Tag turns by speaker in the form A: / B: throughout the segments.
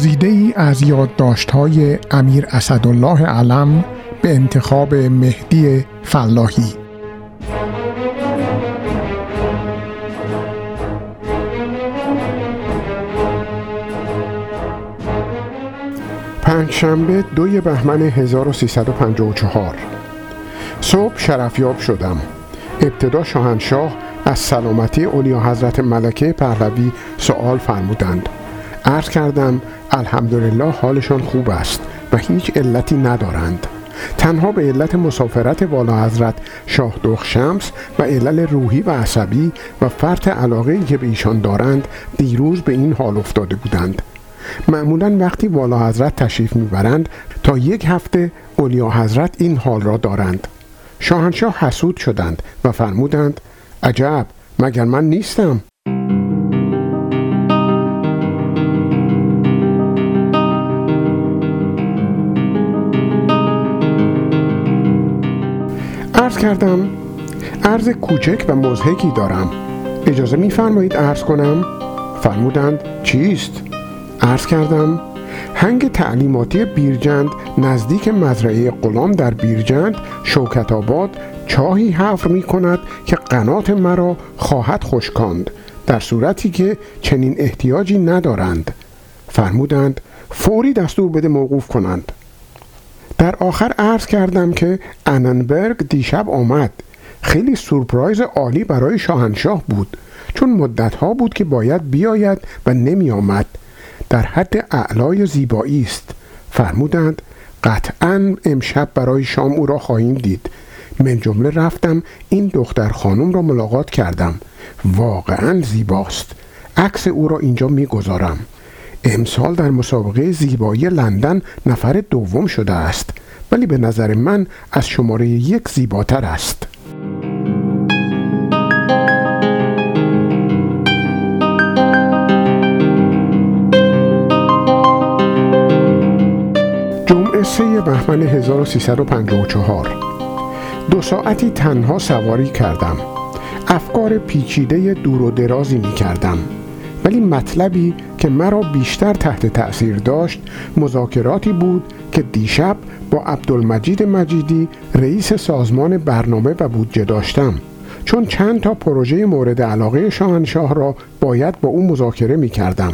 A: گزیده ای از یادداشت‌های امیر اسدالله علم به انتخاب مهدی فلاحی. پنجشنبه دوی بهمن 1354 صبح شرفیاب شدم. ابتدا شاهنشاه از سلامتی اولیا حضرت ملکه پهلوی سوال فرمودند. عرض کردم الحمدلله حالشان خوب است و هیچ علتی ندارند. تنها به علت مسافرت والا حضرت شاه دخ شمس و علل روحی و عصبی و فرط علاقه که به ایشان دارند دیروز به این حال افتاده بودند. معمولا وقتی والا حضرت تشریف می‌برند تا یک هفته اولیا حضرت این حال را دارند. شاهنشاه حسود شدند و فرمودند عجب مگر من نیستم؟ کردم. عرض کوچک و مزهکی دارم. اجازه میفرمایید عرض کنم؟ فرمودند چیست؟ عرض کردم هنگ تعلیماتی بیرجند نزدیک مزرعه غلام در بیرجند شوکت آباد چاهی حفر می کند که قنات مرا خواهد خشکاند در صورتی که چنین احتیاجی ندارند. فرمودند فوری دستور بده موقوف کنند. در آخر عرض کردم که اننبرگ دیشب آمد. خیلی سورپرایز عالی برای شاهنشاه بود چون مدتها بود که باید بیاید و نمی آمد در حد اعلای زیبایی است. فرمودند قطعا امشب برای شام او را خواهیم دید. من جمله رفتم این دختر خانم را ملاقات کردم. واقعا زیباست. عکس او را اینجا می‌گذارم. امسال در مسابقه زیبایی لندن نفر دوم شده است. ولی به نظر من از شماره یک زیباتر است. جمعه سه بهمن 1354 دو ساعتی تنها سواری کردم. افکار پیچیده دور و درازی می کردم ولی مطلبی که مرا بیشتر تحت تأثیر داشت مذاکراتی بود که دیشب با عبدالمجید مجیدی رئیس سازمان برنامه و بودجه داشتم. چون چند تا پروژه مورد علاقه شاهنشاه را باید با او مذاکره می کردم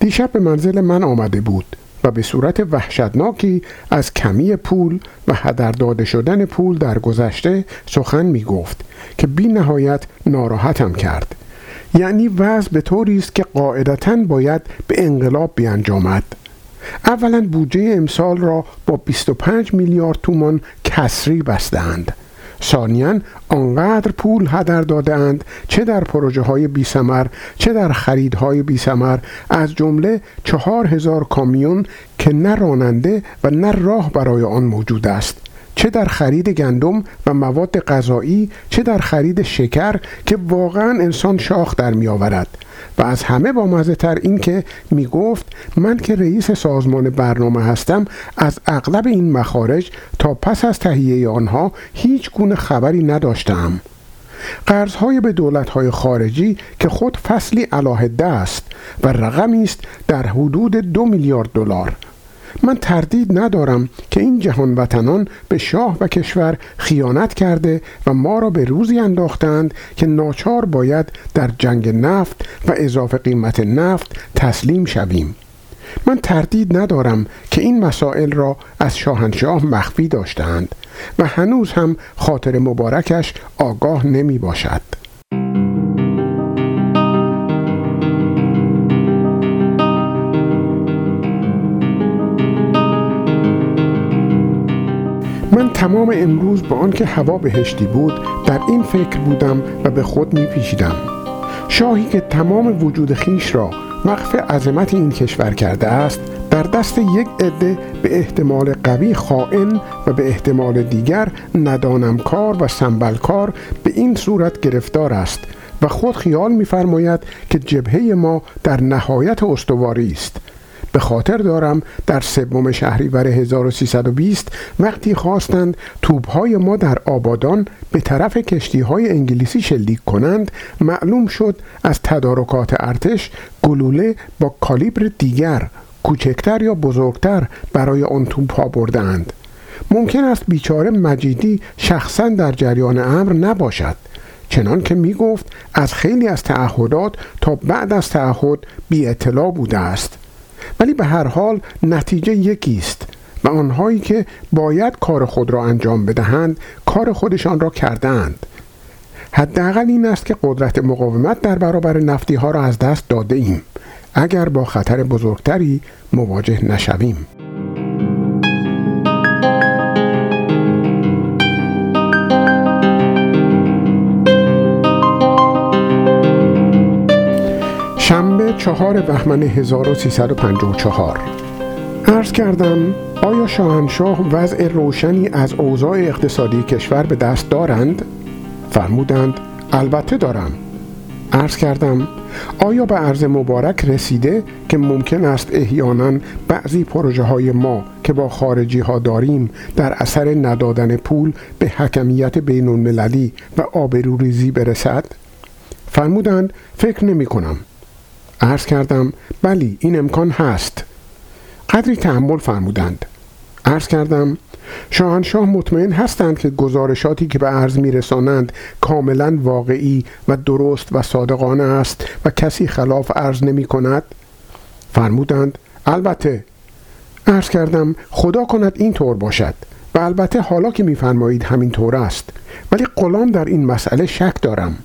A: دیشب به منزل من آمده بود و به صورت وحشتناکی از کمی پول و هدر داده شدن پول در گذشته سخن می گفت که بی نهایت ناراحتم کرد. یعنی وضع به طوری است که قاعدتا باید به انقلاب بیانجامد. اولا بودجه امسال را با 25 میلیارد تومان کسری بستند ثانیا آنقدر پول هدر دادهاند چه در پروژه های بی سمر چه در خریدهای بی سمر از جمله چهار هزار کامیون که نه راننده و نه راه برای آن موجود است. چه در خرید گندم و مواد غذایی چه در خرید شکر که واقعا انسان شاخ در می آورد. و از همه با تر این که می گفت من که رئیس سازمان برنامه هستم از اغلب این مخارج تا پس از تهیه آنها هیچ گونه خبری نداشتم. قرضهای به دولتهای خارجی که خود فصلی علاهده است و رقمی است در حدود دو میلیارد دلار. من تردید ندارم که این جهان وطنان به شاه و کشور خیانت کرده و ما را به روزی انداختند که ناچار باید در جنگ نفت و اضافه قیمت نفت تسلیم شویم. من تردید ندارم که این مسائل را از شاهنشاه مخفی داشتند و هنوز هم خاطر مبارکش آگاه نمی باشد من تمام امروز با آنکه هوا بهشتی بود در این فکر بودم و به خود می پیشیدم شاهی که تمام وجود خیش را وقف عظمت این کشور کرده است در دست یک عده به احتمال قوی خائن و به احتمال دیگر ندانم کار و سنبلکار به این صورت گرفتار است و خود خیال می‌فرماید که جبهه ما در نهایت استواری است. به خاطر دارم در سوم شهریور 1320 وقتی خواستند توبهای ما در آبادان به طرف کشتی های انگلیسی شلیک کنند معلوم شد از تدارکات ارتش گلوله با کالیبر دیگر کوچکتر یا بزرگتر برای آن توپ ها بردند ممکن است بیچاره مجیدی شخصا در جریان امر نباشد. چنان که می گفت از خیلی از تعهدات تا بعد از تعهد بی اطلاع بوده است. ولی به هر حال نتیجه یکی است و آنهایی که باید کار خود را انجام بدهند کار خودشان را کردند حداقل این است که قدرت مقاومت در برابر نفتی ها را از دست داده ایم اگر با خطر بزرگتری مواجه نشویم. چهار بهمن 1354 عرض کردم آیا شاهنشاه وضع روشنی از اوضاع اقتصادی کشور به دست دارند؟ فرمودند البته دارم عرض کردم آیا به عرض مبارک رسیده که ممکن است احیانا بعضی پروژه های ما که با خارجی ها داریم در اثر ندادن پول به حکمیت بین المللی و آبروریزی برسد؟ فرمودند فکر نمی کنم عرض کردم بلی این امکان هست قدری تحمل فرمودند عرض کردم شاهنشاه مطمئن هستند که گزارشاتی که به عرض میرسانند کاملا واقعی و درست و صادقانه است و کسی خلاف عرض نمی کند؟ فرمودند البته عرض کردم خدا کند این طور باشد و البته حالا که میفرمایید همین طور است ولی غلام در این مسئله شک دارم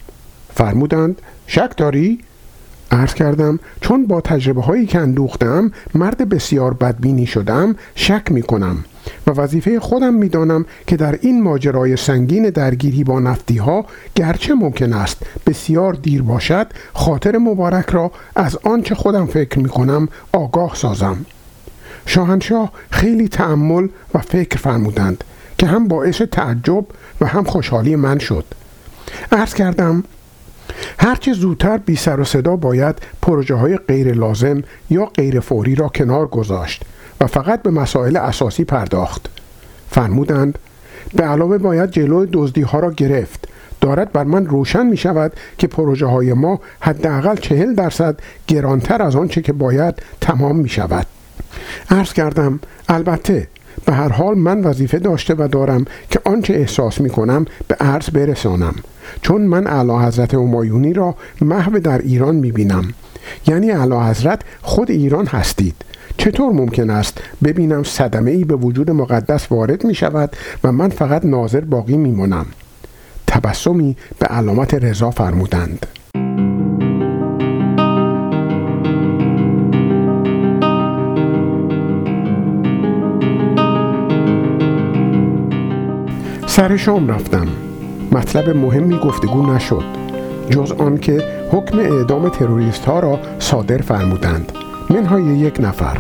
A: فرمودند شک داری؟ عرض کردم چون با تجربه هایی که اندوختم مرد بسیار بدبینی شدم شک می کنم و وظیفه خودم می دانم که در این ماجرای سنگین درگیری با نفتی ها گرچه ممکن است بسیار دیر باشد خاطر مبارک را از آنچه خودم فکر می کنم آگاه سازم. شاهنشاه خیلی تعمل و فکر فرمودند که هم باعث تعجب و هم خوشحالی من شد. عرض کردم هرچه زودتر بی سر و صدا باید پروژه های غیر لازم یا غیر فوری را کنار گذاشت و فقط به مسائل اساسی پرداخت. فرمودند به علاوه باید جلوی دزدی ها را گرفت. دارد بر من روشن می شود که پروژه های ما حداقل چهل درصد گرانتر از آنچه که باید تمام می شود عرض کردم البته به هر حال من وظیفه داشته و دارم که آنچه احساس می کنم به عرض برسانم. چون من اعلی حضرت همایونی را محو در ایران می بینم یعنی اعلی حضرت خود ایران هستید. چطور ممکن است ببینم صدمه ای به وجود مقدس وارد می شود و من فقط ناظر باقی می مانم تبسمی به علامت رضا فرمودند. سر شام رفتم. مطلب مهمی گفتگو نشد جز آنکه حکم اعدام تروریست ها را صادر فرمودند. منهای یک نفر.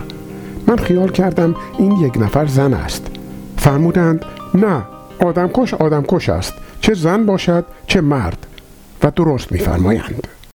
A: من خیال کردم این یک نفر زن است. فرمودند نه آدمکش آدمکش است. چه زن باشد چه مرد. و درست میفرمایند.